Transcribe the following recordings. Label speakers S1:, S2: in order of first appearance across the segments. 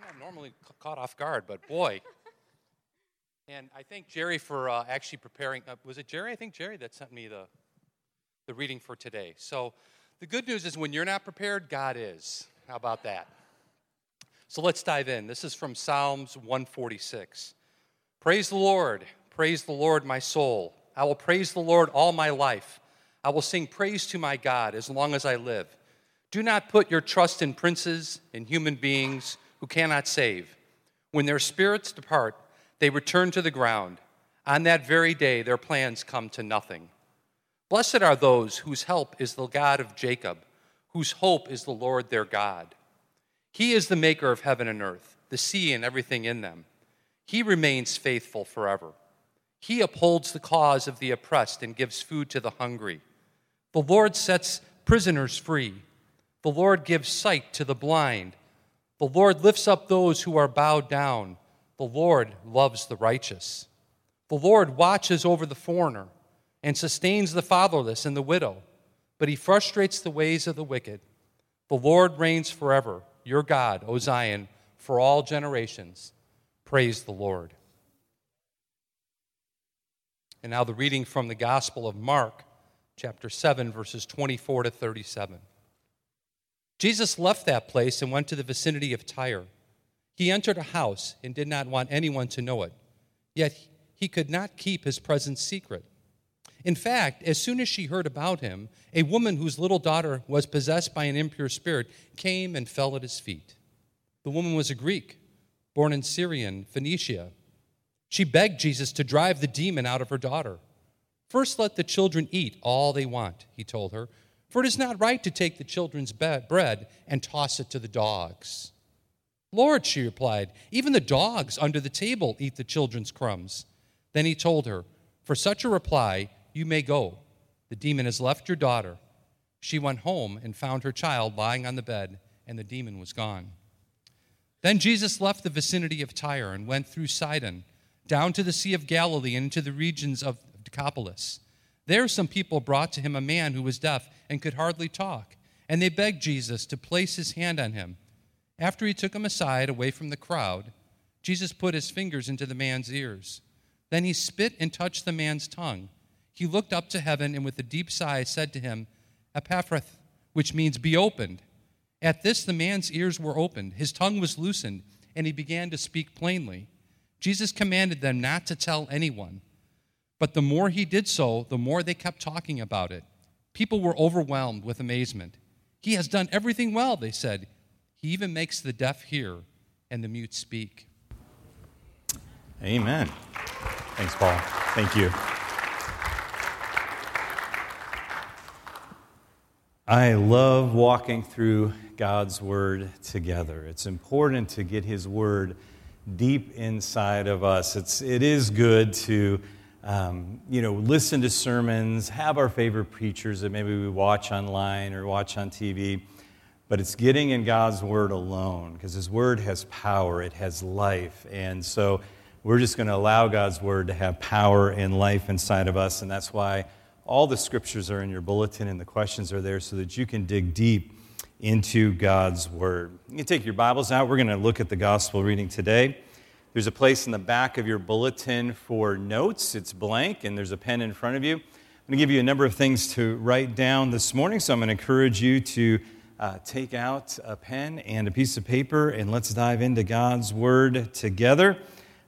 S1: I'm not normally ca- caught off guard, but boy. And I thank Jerry for uh, actually preparing. Uh, was it Jerry? I think Jerry that sent me the, the reading for today. So the good news is when you're not prepared, God is. How about that? So let's dive in. This is from Psalms 146. Praise the Lord. Praise the Lord, my soul. I will praise the Lord all my life. I will sing praise to my God as long as I live. Do not put your trust in princes and human beings who cannot save. When their spirits depart, they return to the ground. On that very day, their plans come to nothing. Blessed are those whose help is the God of Jacob, whose hope is the Lord their God. He is the maker of heaven and earth, the sea and everything in them. He remains faithful forever. He upholds the cause of the oppressed and gives food to the hungry. The Lord sets prisoners free. The Lord gives sight to the blind. The Lord lifts up those who are bowed down. The Lord loves the righteous. The Lord watches over the foreigner and sustains the fatherless and the widow, but he frustrates the ways of the wicked. The Lord reigns forever your God, O Zion, for all generations. Praise the Lord. And now the reading from the Gospel of Mark, chapter 7, verses 24 to 37. Jesus left that place and went to the vicinity of Tyre. He entered a house and did not want anyone to know it, yet he could not keep his presence secret. In fact, as soon as she heard about him, a woman whose little daughter was possessed by an impure spirit came and fell at his feet. The woman was a Greek, born in Syrian, Phoenicia. She begged Jesus to drive the demon out of her daughter. First, let the children eat all they want, he told her, for it is not right to take the children's bread and toss it to the dogs. Lord, she replied, even the dogs under the table eat the children's crumbs. Then he told her, For such a reply, you may go. The demon has left your daughter. She went home and found her child lying on the bed, and the demon was gone. Then Jesus left the vicinity of Tyre and went through Sidon, down to the Sea of Galilee and into the regions of Decapolis. There, some people brought to him a man who was deaf and could hardly talk, and they begged Jesus to place his hand on him. After he took him aside, away from the crowd, Jesus put his fingers into the man's ears. Then he spit and touched the man's tongue he looked up to heaven and with a deep sigh said to him, Ephphatha, which means be opened. At this, the man's ears were opened, his tongue was loosened, and he began to speak plainly. Jesus commanded them not to tell anyone. But the more he did so, the more they kept talking about it. People were overwhelmed with amazement. He has done everything well, they said. He even makes the deaf hear and the mute speak.
S2: Amen. Thanks, Paul. Thank you. I love walking through God's Word together. It's important to get His Word deep inside of us. It's, it is good to, um, you know, listen to sermons, have our favorite preachers that maybe we watch online or watch on TV, but it's getting in God's Word alone because His Word has power, it has life. And so we're just going to allow God's Word to have power and life inside of us, and that's why all the scriptures are in your bulletin, and the questions are there so that you can dig deep into God's Word. You can take your Bibles out. We're going to look at the gospel reading today. There's a place in the back of your bulletin for notes. It's blank, and there's a pen in front of you. I'm going to give you a number of things to write down this morning, so I'm going to encourage you to uh, take out a pen and a piece of paper, and let's dive into God's Word together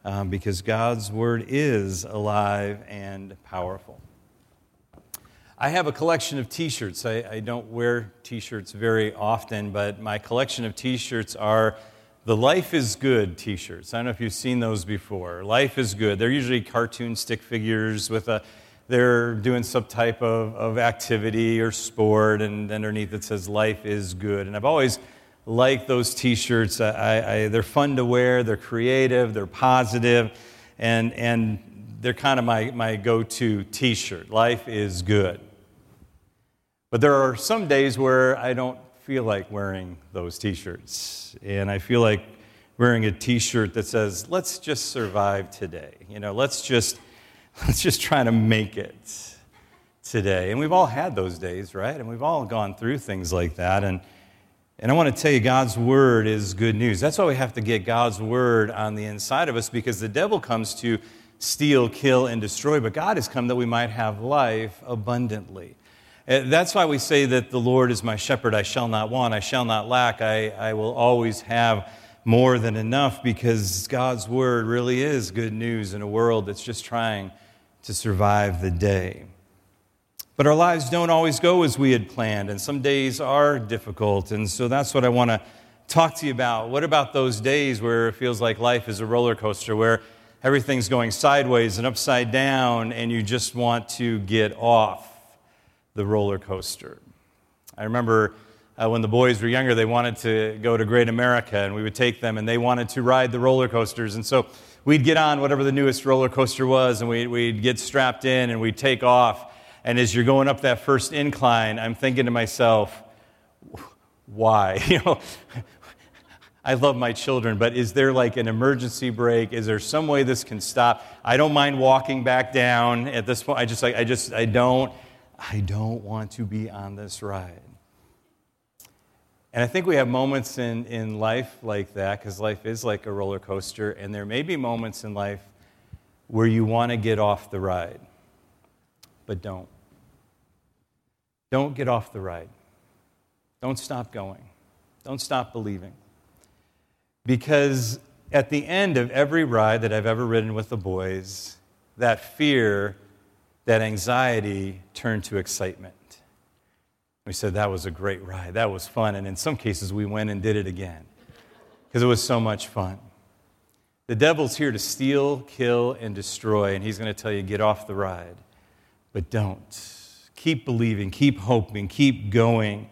S2: um, because God's Word is alive and powerful. I have a collection of t shirts. I, I, don't wear t shirts very often, but my collection of t shirts are the Life is Good t shirts. I don't know if you've seen those before. Life is Good. They're usually cartoon stick figures with a, they're doing some type of, of activity or sport, and underneath it says Life is Good. And I've always liked those t shirts. They're fun to wear, they're creative, they're positive, and, and they're kind of my, my go to t shirt. Life is good. But there are some days where I don't feel like wearing those t shirts. And I feel like wearing a t shirt that says, let's just survive today. You know, let's just, let's just try to make it today. And we've all had those days, right? And we've all gone through things like that. And, And I want to tell you, God's word is good news. That's why we have to get God's word on the inside of us because the devil comes to steal, kill, and destroy, but God has come that we might have life abundantly. Uh, that's why we say that the Lord is my shepherd, I shall not want, I shall not lack, I, I will always have more than enough because God's word really is good news in a world that's just trying to survive the day. But our lives don't always go as we had planned, and some days are difficult. And so that's what I want to talk to you about. What about those days where it feels like life is a roller coaster, where everything's going sideways and upside down, and you just want to get off the roller coaster? I remember uh, when the boys were younger, they wanted to go to Great America, and we would take them, and they wanted to ride the roller coasters. And so we'd get on whatever the newest roller coaster was, and we'd, we'd get strapped in, and we'd take off. And as you're going up that first incline, I'm thinking to myself, why? You know, I love my children, but is there like an emergency brake? Is there some way this can stop? I don't mind walking back down at this point. I just like I just I don't I don't want to be on this ride. And I think we have moments in, in life like that, because life is like a roller coaster, and there may be moments in life where you want to get off the ride, but don't. Don't get off the ride. Don't stop going. Don't stop believing. Because at the end of every ride that I've ever ridden with the boys, that fear, that anxiety turned to excitement. We said that was a great ride. That was fun. And in some cases, we went and did it again because it was so much fun. The devil's here to steal, kill, and destroy, and he's going to tell you, get off the ride. But don't. Keep believing, keep hoping, keep going.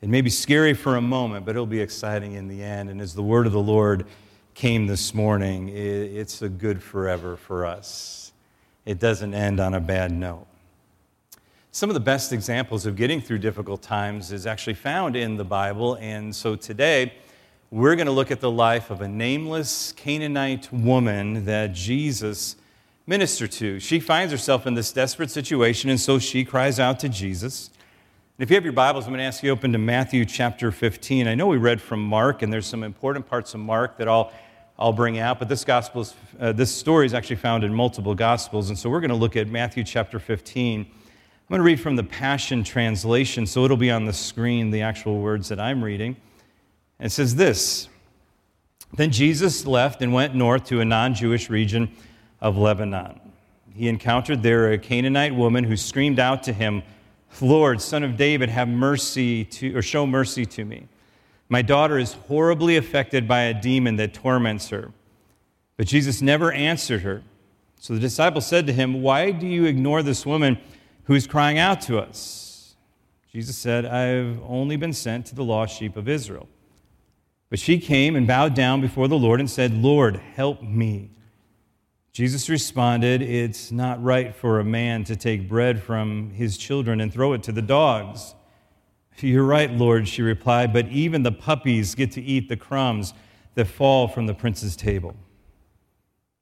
S2: It may be scary for a moment, but it'll be exciting in the end. And as the word of the Lord came this morning, it's a good forever for us. It doesn't end on a bad note. Some of the best examples of getting through difficult times is actually found in the Bible. And so today, we're going to look at the life of a nameless Canaanite woman that Jesus ministered to. She finds herself in this desperate situation, and so she cries out to Jesus. And if you have your Bibles, I'm going to ask you to open to Matthew chapter 15. I know we read from Mark, and there's some important parts of Mark that I'll, I'll bring out, but this, gospel is, uh, this story is actually found in multiple Gospels, and so we're going to look at Matthew chapter 15. I'm going to read from the Passion Translation, so it'll be on the screen, the actual words that I'm reading. And it says this Then Jesus left and went north to a non Jewish region of Lebanon. He encountered there a Canaanite woman who screamed out to him, Lord, son of David, have mercy to, or show mercy to me. My daughter is horribly affected by a demon that torments her. But Jesus never answered her. So the disciples said to him, Why do you ignore this woman who is crying out to us? Jesus said, I've only been sent to the lost sheep of Israel. But she came and bowed down before the Lord and said, Lord, help me. Jesus responded, It's not right for a man to take bread from his children and throw it to the dogs. You're right, Lord, she replied, but even the puppies get to eat the crumbs that fall from the prince's table.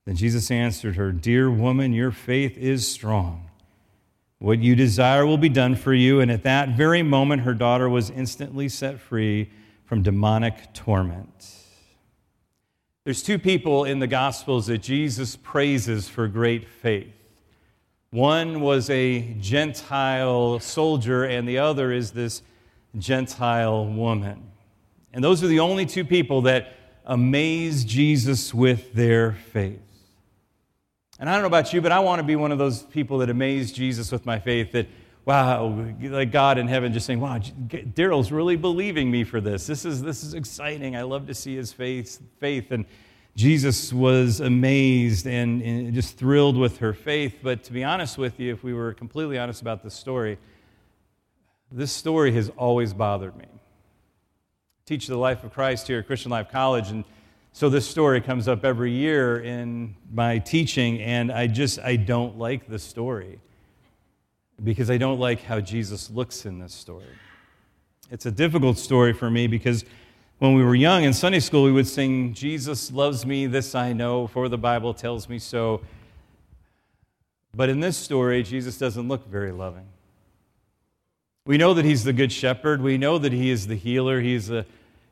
S2: Then Jesus answered her, Dear woman, your faith is strong. What you desire will be done for you. And at that very moment, her daughter was instantly set free from demonic torment. There's two people in the Gospels that Jesus praises for great faith. One was a Gentile soldier, and the other is this Gentile woman. And those are the only two people that amaze Jesus with their faith. And I don't know about you, but I want to be one of those people that amaze Jesus with my faith that, wow, like God in heaven just saying, wow, Daryl's really believing me for this. This is, this is exciting. I love to see his faith. faith. And Jesus was amazed and, and, just thrilled with her faith. But to be honest with you, if we were completely honest about this story, this story has always bothered me. I teach the life of Christ here at Christian Life College, and so this story comes up every year in my teaching, and I just I don't like the story because I don't like how Jesus looks in this story. It's a difficult story for me because when we were young in Sunday school, we would sing, Jesus loves me, this I know, for the Bible tells me so. But in this story, Jesus doesn't look very loving. We know that He's the Good Shepherd. We know that He is the healer. He's, a,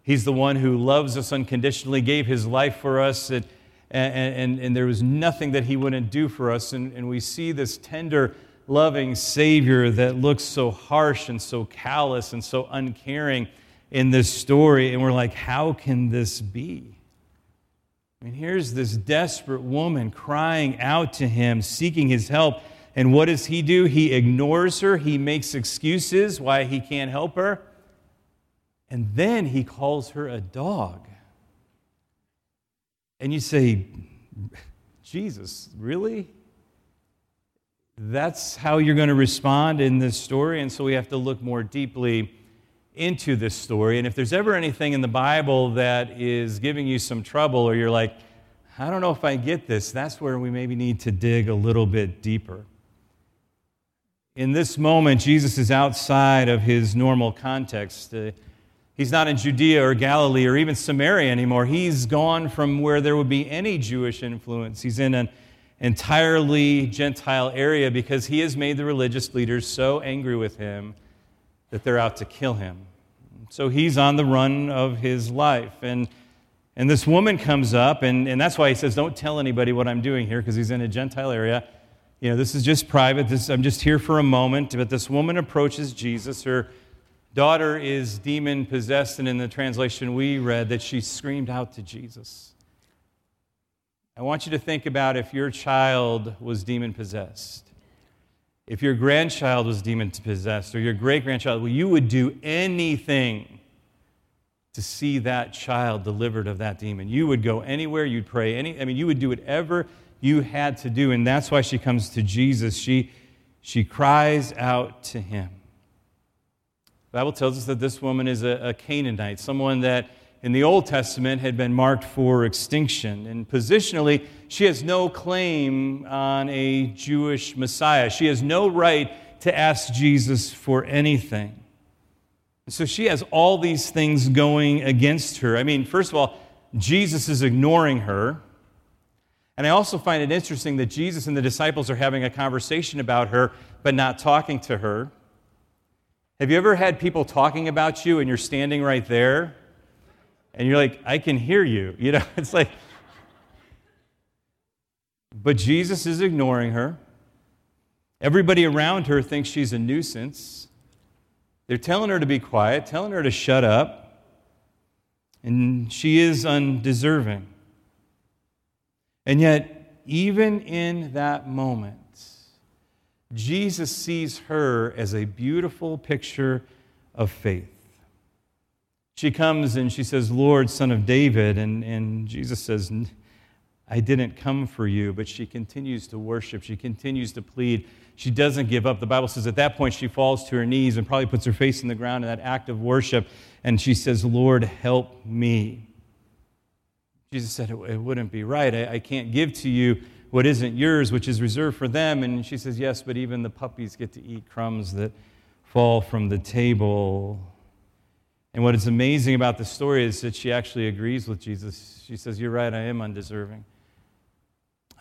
S2: he's the one who loves us unconditionally, gave His life for us, and, and, and there was nothing that He wouldn't do for us. And, and we see this tender, loving Savior that looks so harsh and so callous and so uncaring in this story. And we're like, how can this be? I mean, here's this desperate woman crying out to him, seeking his help. And what does he do? He ignores her. He makes excuses why he can't help her. And then he calls her a dog. And you say, Jesus, really? That's how you're going to respond in this story. And so we have to look more deeply into this story. And if there's ever anything in the Bible that is giving you some trouble, or you're like, I don't know if I get this, that's where we maybe need to dig a little bit deeper. In this moment, Jesus is outside of his normal context. Uh, he's not in Judea or Galilee or even Samaria anymore. He's gone from where there would be any Jewish influence. He's in an entirely Gentile area because he has made the religious leaders so angry with him that they're out to kill him. So he's on the run of his life. And, and this woman comes up, and, and that's why he says, Don't tell anybody what I'm doing here, because he's in a Gentile area you know, this is just private. This, I'm just here for a moment. But this woman approaches Jesus. Her daughter is demon possessed, and in the translation we read that she screamed out to Jesus. I want you to think about if your child was demon possessed, if your grandchild was demon possessed, or your great grandchild, well, you would do anything to see that child delivered of that demon. You would go anywhere, you'd pray any, I mean, you would do whatever you had to do. And that's why she comes to Jesus. She, she cries out to him. The Bible tells us that this woman is a, a Canaanite, someone that in the Old Testament had been marked for extinction. And positionally, she has no claim on a Jewish Messiah. She has no right to ask Jesus for anything. So she has all these things going against her. I mean, first of all, Jesus is ignoring her. And I also find it interesting that Jesus and the disciples are having a conversation about her, but not talking to her. Have you ever had people talking about you and you're standing right there? And you're like, I can hear you. You know, it's like, but Jesus is ignoring her. Everybody around her thinks she's a nuisance. They're telling her to be quiet, telling her to shut up. And she is undeserving. And yet, even in that moment, Jesus sees her as a beautiful picture of faith. She comes and she says, Lord, son of David. And, and Jesus says, I didn't come for you. But she continues to worship. She continues to plead. She doesn't give up. The Bible says at that point she falls to her knees and probably puts her face in the ground in that act of worship. And she says, Lord, help me. Jesus said, It wouldn't be right. I, I can't give to you what isn't yours, which is reserved for them. And she says, Yes, but even the puppies get to eat crumbs that fall from the table. And what is amazing about the story is that she actually agrees with Jesus. She says, You're right, I am undeserving.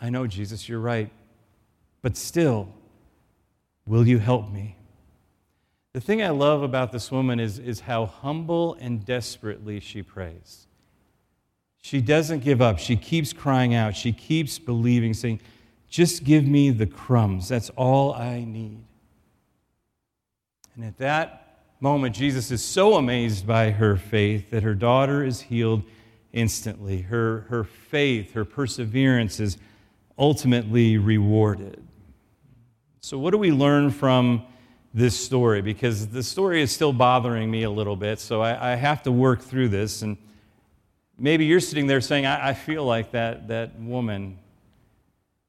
S2: I know, Jesus, you're right. But still, will you help me? The thing I love about this woman is, is how humble and desperately she prays. She doesn't give up. She keeps crying out. She keeps believing, saying, Just give me the crumbs. That's all I need. And at that moment, Jesus is so amazed by her faith that her daughter is healed instantly. Her, her faith, her perseverance is ultimately rewarded. So, what do we learn from this story? Because the story is still bothering me a little bit, so I, I have to work through this. And Maybe you're sitting there saying, I, I feel like that, that woman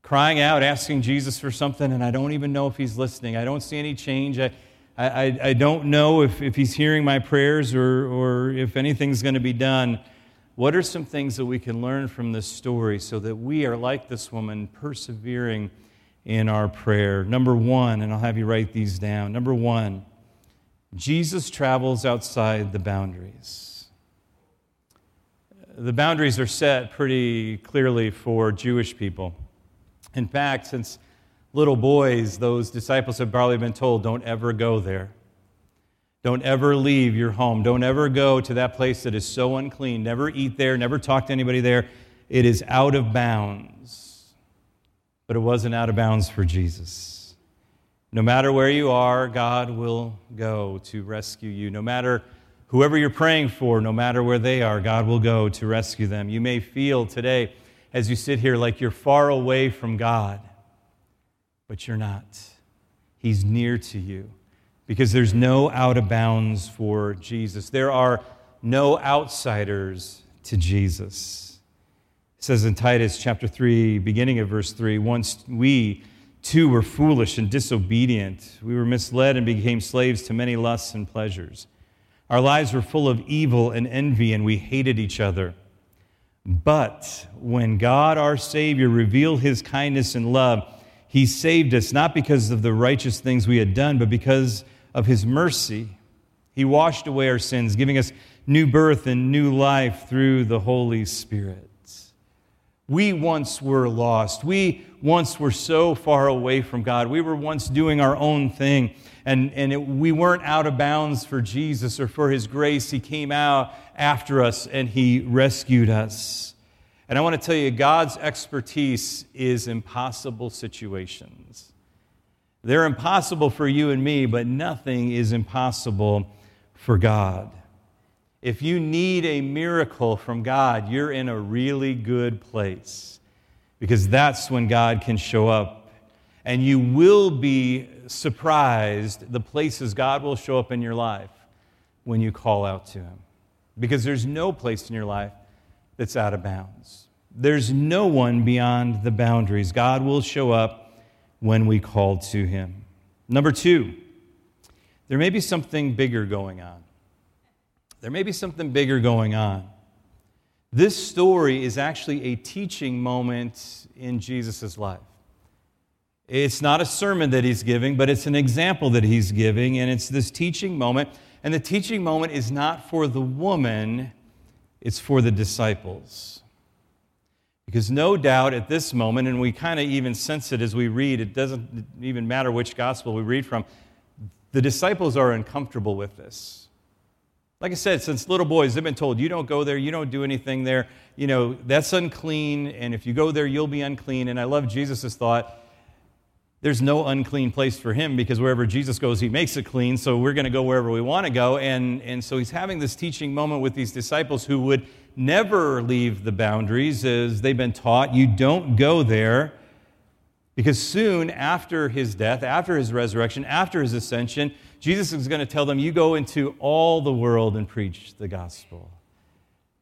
S2: crying out, asking Jesus for something, and I don't even know if he's listening. I don't see any change. I, I, I don't know if, if he's hearing my prayers or, or if anything's going to be done. What are some things that we can learn from this story so that we are like this woman, persevering in our prayer? Number one, and I'll have you write these down. Number one, Jesus travels outside the boundaries the boundaries are set pretty clearly for Jewish people. In fact, since little boys, those disciples have probably been told, don't ever go there. Don't ever leave your home. Don't ever go to that place that is so unclean. Never eat there. Never talk to anybody there. It is out of bounds. But it wasn't out of bounds for Jesus. No matter where you are, God will go to rescue you. No matter whoever you're praying for, no matter where they are, God will go to rescue them. You may feel today, as you sit here, like you're far away from God, but you're not. He's near to you because there's no out of bounds for Jesus. There are no outsiders to Jesus. It says in Titus chapter 3, beginning of verse 3 Once we too were foolish and disobedient, we were misled and became slaves to many lusts and pleasures. Our lives were full of evil and envy, and we hated each other. But when God our Savior revealed his kindness and love, he saved us not because of the righteous things we had done, but because of his mercy. He washed away our sins, giving us new birth and new life through the Holy Spirit. We once were lost. We once were so far away from God. We were once doing our own thing, and, and it, we weren't out of bounds for Jesus or for His grace. He came out after us and He rescued us. And I want to tell you, God's expertise is impossible situations. They're impossible for you and me, but nothing is impossible for God. If you need a miracle from God, you're in a really good place because that's when God can show up. And you will be surprised the places God will show up in your life when you call out to Him. Because there's no place in your life that's out of bounds. There's no one beyond the boundaries. God will show up when we call to him. Number two, there may be something bigger going on. There may be something bigger going on. This story is actually a teaching moment in Jesus' life. It's not a sermon that he's giving, but it's an example that he's giving, and it's this teaching moment. And the teaching moment is not for the woman, it's for the disciples. Because no doubt at this moment, and we kind of even sense it as we read, it doesn't even matter which gospel we read from, the disciples are uncomfortable with this. Like I said, since little boys, they've been told, you don't go there, you don't do anything there, you know, that's unclean, and if you go there, you'll be unclean. And I love Jesus' thought there's no unclean place for him because wherever Jesus goes, he makes it clean. So we're going to go wherever we want to go. And, and so he's having this teaching moment with these disciples who would never leave the boundaries as they've been taught. You don't go there because soon after his death, after his resurrection, after his ascension, Jesus is going to tell them, You go into all the world and preach the gospel.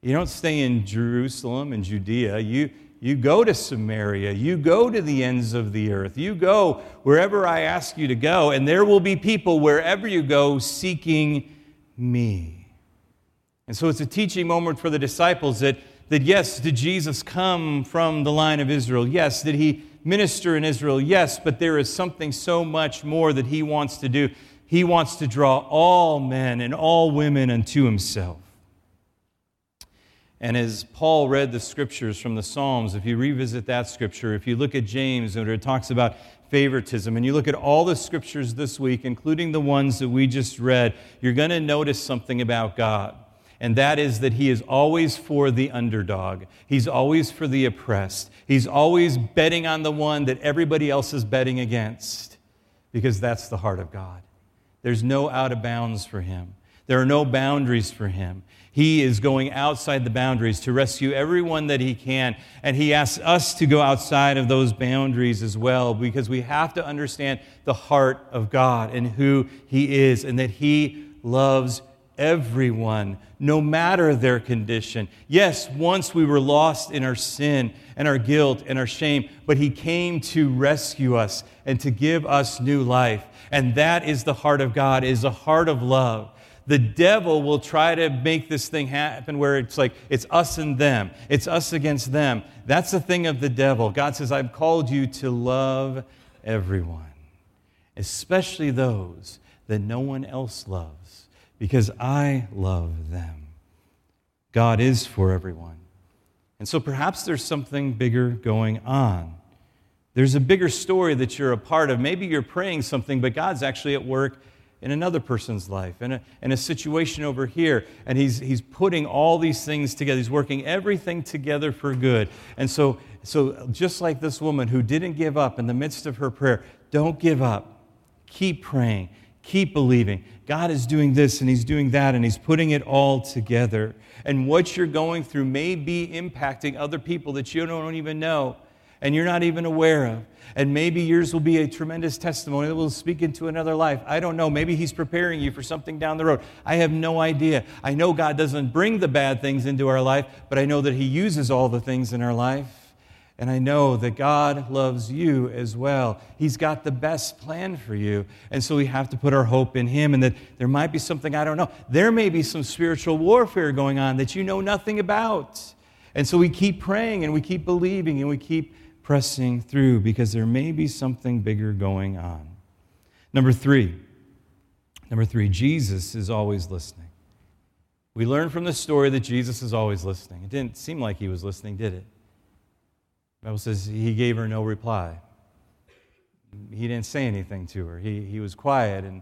S2: You don't stay in Jerusalem and Judea. You, you go to Samaria. You go to the ends of the earth. You go wherever I ask you to go, and there will be people wherever you go seeking me. And so it's a teaching moment for the disciples that, that yes, did Jesus come from the line of Israel? Yes. Did he minister in Israel? Yes. But there is something so much more that he wants to do. He wants to draw all men and all women unto himself. And as Paul read the scriptures from the Psalms, if you revisit that scripture, if you look at James, where it talks about favoritism, and you look at all the scriptures this week, including the ones that we just read, you're going to notice something about God and that is that he is always for the underdog. He's always for the oppressed. He's always betting on the one that everybody else is betting against because that's the heart of God. There's no out of bounds for him, there are no boundaries for him. He is going outside the boundaries to rescue everyone that he can. And he asks us to go outside of those boundaries as well because we have to understand the heart of God and who he is and that he loves everyone, no matter their condition. Yes, once we were lost in our sin and our guilt and our shame, but He came to rescue us and to give us new life. And that is the heart of God, is a heart of love. The devil will try to make this thing happen where it's like it's us and them, it's us against them. That's the thing of the devil. God says, I've called you to love everyone, especially those that no one else loves because I love them. God is for everyone. And so perhaps there's something bigger going on. There's a bigger story that you're a part of. Maybe you're praying something, but God's actually at work in another person's life, in a, in a situation over here. And he's, he's putting all these things together. He's working everything together for good. And so, so, just like this woman who didn't give up in the midst of her prayer, don't give up. Keep praying. Keep believing. God is doing this and He's doing that and He's putting it all together. And what you're going through may be impacting other people that you don't even know and you're not even aware of. And maybe yours will be a tremendous testimony that will speak into another life. I don't know. Maybe He's preparing you for something down the road. I have no idea. I know God doesn't bring the bad things into our life, but I know that He uses all the things in our life. And I know that God loves you as well. He's got the best plan for you. And so we have to put our hope in Him and that there might be something I don't know. There may be some spiritual warfare going on that you know nothing about. And so we keep praying and we keep believing and we keep pressing through because there may be something bigger going on. Number three, number three, Jesus is always listening. We learn from the story that Jesus is always listening. It didn't seem like he was listening, did it? The Bible says he gave her no reply. He didn't say anything to her. He, he was quiet. And,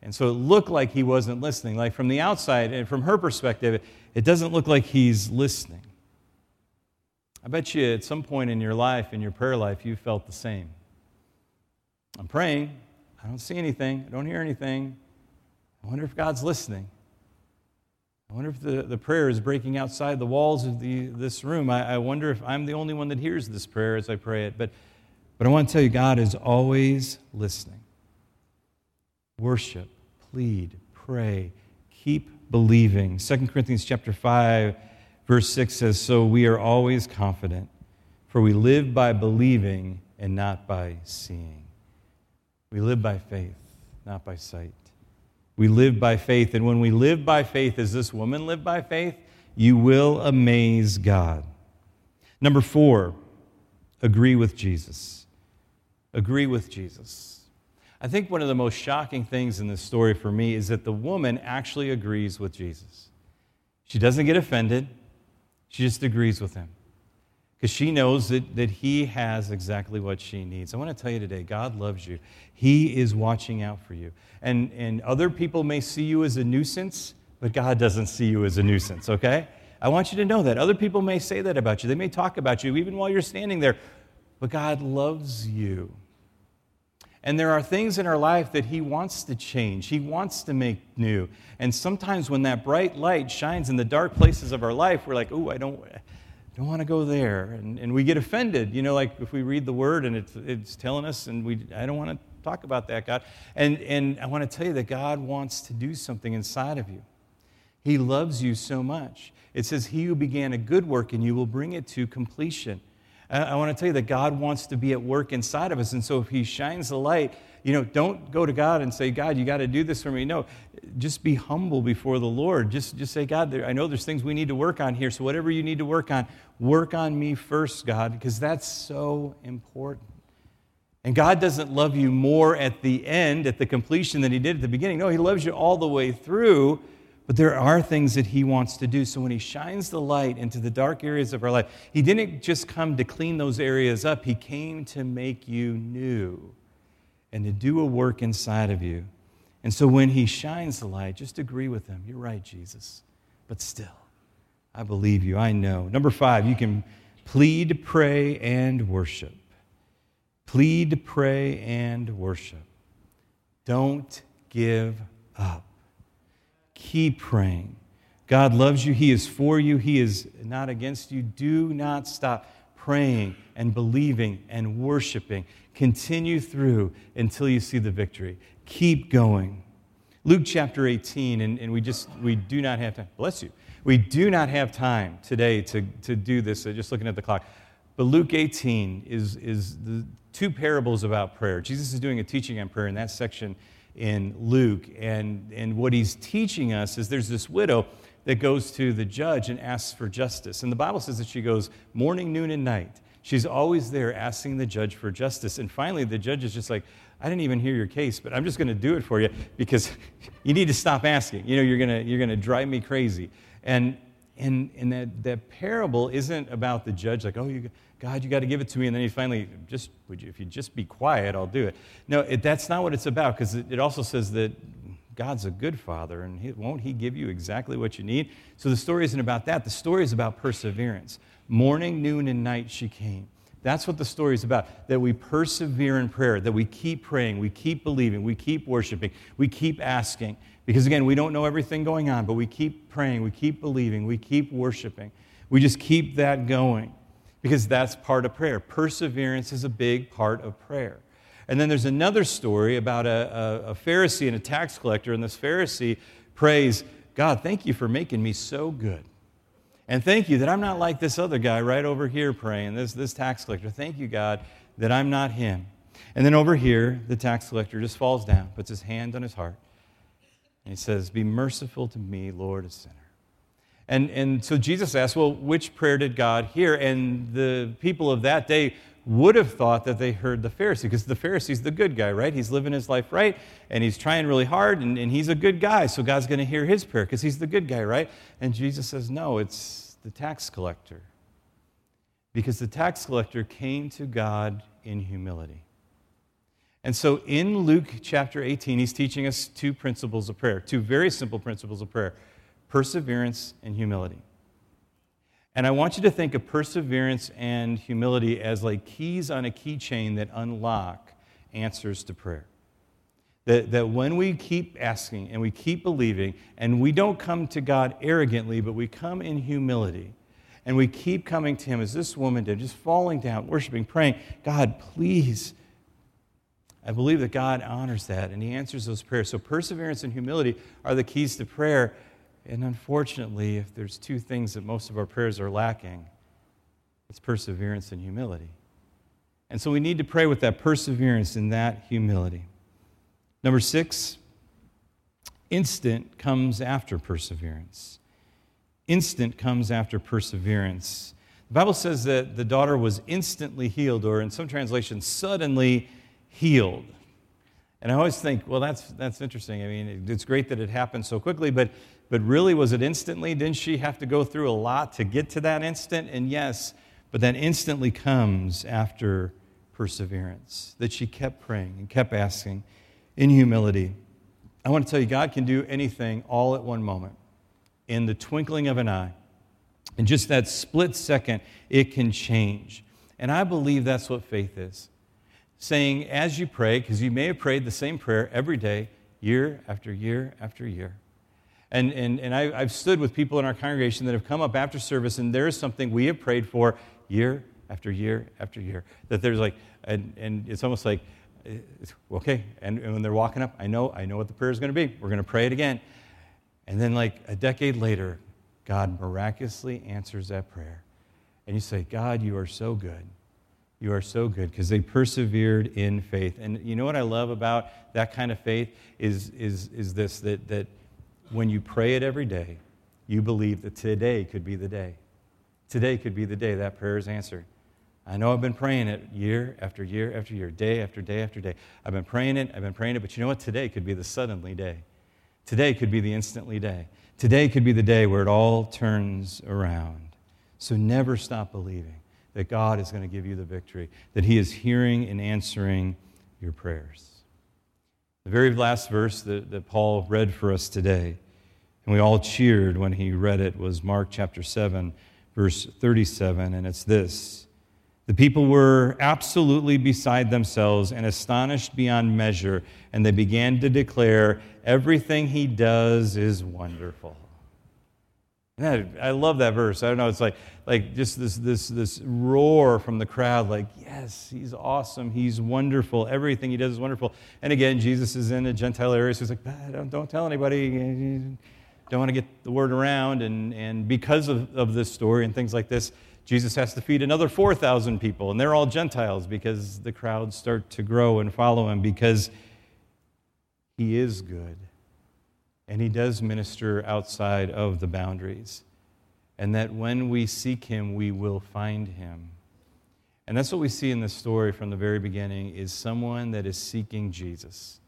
S2: and so it looked like he wasn't listening. Like from the outside, and from her perspective, it, it doesn't look like he's listening. I bet you at some point in your life, in your prayer life, you felt the same. I'm praying. I don't see anything. I don't hear anything. I wonder if God's listening. I wonder if the, the prayer is breaking outside the walls of the, this room. I, I wonder if I'm the only one that hears this prayer as I pray it. But, but I want to tell you, God is always listening. Worship, plead, pray, keep believing. 2 Corinthians chapter 5 Verse 6 says, So we are always confident, for we live by believing and not by seeing. We live by faith, not by sight. We live by faith. And when we live by faith, as this woman lived by faith, you will amaze God. Number four, agree with Jesus. Agree with Jesus. I think one of the most shocking things in this story for me is that the woman actually agrees with Jesus. She doesn't get offended. She just agrees with him because she knows that, that he has exactly what she needs. I want to tell you today God loves you, He is watching out for you. And, and other people may see you as a nuisance, but God doesn't see you as a nuisance, okay? I want you to know that. Other people may say that about you, they may talk about you even while you're standing there, but God loves you. And there are things in our life that He wants to change, He wants to make new. And sometimes when that bright light shines in the dark places of our life, we're like, oh, I don't, I don't want to go there. And, and we get offended. You know, like if we read the Word and it's, it's telling us, and we, I don't want to talk about that, God. And, and I want to tell you that God wants to do something inside of you. He loves you so much. It says, He who began a good work in you will bring it to completion. I want to tell you that God wants to be at work inside of us. And so if He shines the light, you know, don't go to God and say, God, you got to do this for me. No, just be humble before the Lord. Just, just say, God, I know there's things we need to work on here. So whatever you need to work on, work on me first, God, because that's so important. And God doesn't love you more at the end, at the completion, than He did at the beginning. No, He loves you all the way through. But there are things that He wants to do. So when He shines the light into the dark areas of our life, He didn't just come to clean those areas up, He came to make you new and to do a work inside of you. And so when He shines the light, just agree with Him. You're right, Jesus. But still, I believe you. I know. Number five, you can plead, pray, and worship. Plead, pray, and worship. Don't give up. Keep praying. God loves you. He is for you. He is not against you. Do not stop praying and believing and worshiping. Continue through until you see the victory. Keep going. Luke chapter 18, and, and we just, we do not have time. Bless you. We do not have time today to, to do this, so just looking at the clock. But Luke 18 is, is the two parables about prayer. Jesus is doing a teaching on prayer in that section in Luke. And, and what he's teaching us is there's this widow that goes to the judge and asks for justice. And the Bible says that she goes morning, noon, and night. She's always there asking the judge for justice. And finally, the judge is just like, I didn't even hear your case, but I'm just going to do it for you because you need to stop asking. You know, you're going you're going to drive me crazy. And, and, and that, that parable isn't about the judge, like, oh, you, God, you got to give it to me. And then you finally, just, would you, if you just be quiet, I'll do it. No, it, that's not what it's about because it, it also says that God's a good father, and he, won't He give you exactly what you need? So the story isn't about that. The story is about perseverance. Morning, noon, and night she came. That's what the story is about. That we persevere in prayer, that we keep praying, we keep believing, we keep worshiping, we keep asking. Because again, we don't know everything going on, but we keep praying, we keep believing, we keep worshiping. We just keep that going because that's part of prayer. Perseverance is a big part of prayer. And then there's another story about a, a, a, Pharisee and a tax collector, and this Pharisee prays, God, thank you for making me so good. And thank you that I'm not like this other guy right over here praying, this, this tax collector. Thank you, God, that I'm not him. And then over here, the tax collector just falls down, puts his hand on his heart, and he says, Be merciful to me, Lord, a sinner. And, and so Jesus asked, Well, which prayer did God hear? And the people of that day would have thought that they heard the Pharisee, because the Pharisee's the good guy, right? He's living his life right, and he's trying really hard, and, and he's a good guy, so God's going to hear his prayer because he's the good guy, right? And Jesus says, No, it's the tax collector. Because the tax collector came to God in humility. And so in Luke chapter 18, he's teaching us two principles of prayer, two very simple principles of prayer perseverance and humility. And I want you to think of perseverance and humility as like keys on a keychain that unlock answers to prayer. That, that when we keep asking and we keep believing, and we don't come to God arrogantly, but we come in humility, and we keep coming to Him as this woman did, just falling down, worshiping, praying, God, please. I believe that God honors that and He answers those prayers. So, perseverance and humility are the keys to prayer. And unfortunately, if there's two things that most of our prayers are lacking, it's perseverance and humility. And so we need to pray with that perseverance and that humility. Number six, instant comes after perseverance. Instant comes after perseverance. The Bible says that the daughter was instantly healed, or in some translations, suddenly healed. And I always think, well, that's, that's interesting. I mean, it's great that it happened so quickly, but but really, was it instantly? Didn't she have to go through a lot to get to that instant? And yes, but that instantly comes after perseverance, that she kept praying and kept asking in humility. I want to tell you, God can do anything all at one moment, in the twinkling of an eye. In just that split second, it can change. And I believe that's what faith is. Saying, as you pray, because you may have prayed the same prayer every day, year after year after year. And, and, and I, have stood with people in our congregation that have come up after service, and there is something we have prayed for year after year after year. That there's like, and, and it's almost like, okay, and, and when they're walking up, I know, I know what the prayer is going to be. We're going to pray it again. And then, like a decade later, God miraculously answers that prayer. And you say, God, you are so good. You are so good because they persevered in faith. And you know what I love about that kind of faith is, is, is this that, that when you pray it every day, you believe that today could be the day. Today could be the day that prayer is answered. I know I've been praying it year after year after year, day after day after day. I've been praying it, I've been praying it, but you know what? Today could be the suddenly day. Today could be the instantly day. Today could be the day where it all turns around. So never stop believing that God is going to give you the victory, that He is hearing and answering your prayers. The very last verse that, that Paul read for us today, and we all cheered when he read it, was Mark chapter 7, verse 37, and it's this. The people were absolutely beside themselves and astonished beyond measure, and they began to declare, Everything he does is wonderful. I love that verse. I don't know. It's like, like just this, this, this roar from the crowd, like, yes, he's awesome. He's wonderful. Everything he does is wonderful. And again, Jesus is in a Gentile area, so he's like, ah, don't, don't tell anybody. Don't want to get the word around. And, and because of, of this story and things like this, Jesus has to feed another 4,000 people, and they're all Gentiles because the crowds start to grow and follow him because he is good and he does minister outside of the boundaries. And that when we seek him, we will find him. And that's what we see in this story from the very beginning is someone that is seeking Jesus,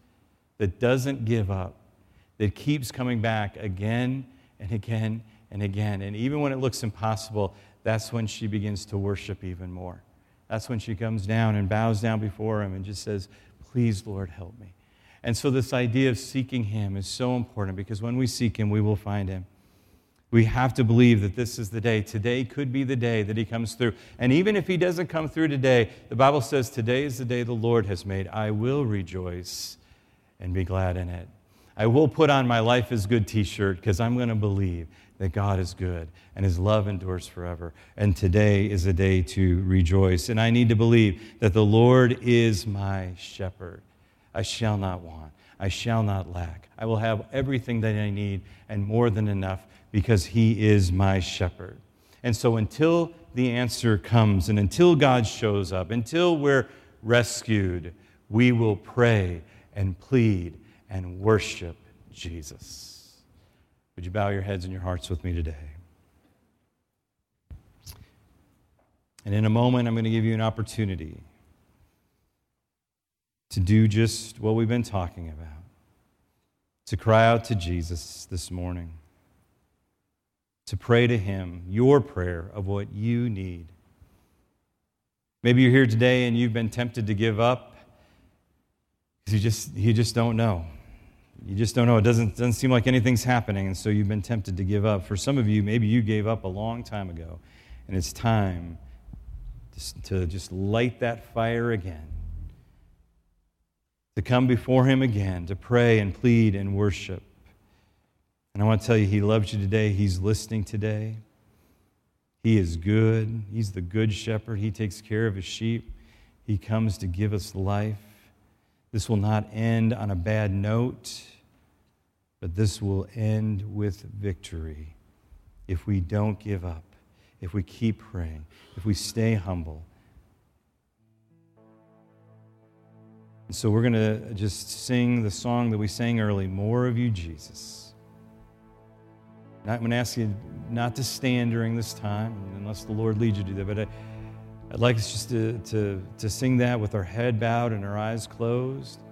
S2: that doesn't give up, that keeps coming back again and again and again. And even when it looks impossible, that's when she begins to worship even more. That's when she comes down and bows down before him and just says, Please, Lord, help me. And so, this idea of seeking Him is so important because when we seek Him, we will find Him. We have to believe that this is the day. Today could be the day that He comes through. And even if He doesn't come through today, the Bible says, Today is the day the Lord has made. I will rejoice and be glad in it. I will put on my Life is Good t shirt because I'm going to believe that God is good and His love endures forever. And today is a day to rejoice. And I need to believe that the Lord is my shepherd I shall not want. I shall not lack. I will have everything that I need and more than enough because He is my shepherd. And so until the answer comes and until God shows up, until we're rescued, we will pray and plead and worship Jesus. Would you bow your heads and your hearts with me today? And in a moment, I'm going to give you an opportunity to do just what we've been talking about to cry out to Jesus this morning, to pray to Him your prayer of what you need. Maybe you're here today and you've been tempted to give up because you just, you just don't know. You just don't know. It doesn't, doesn't seem like anything's happening, and so you've been tempted to give up. For some of you, maybe you gave up a long time ago, and it's time to, to just light that fire again to come before Him again, to pray and plead and worship. And I want to tell you, He loves you today. He's listening today. He is good. He's the good shepherd. He takes care of His sheep. He comes to give us life. This will not end on a bad note, but this will end with victory if we don't give up, if we keep praying, if we stay humble And so we're going to just sing the song that we sang early More of You, Jesus. I'm going to ask you not to stand during this time unless the Lord leads you to do that. But I, would like us just to, to, to sing that with our head bowed and our eyes closed.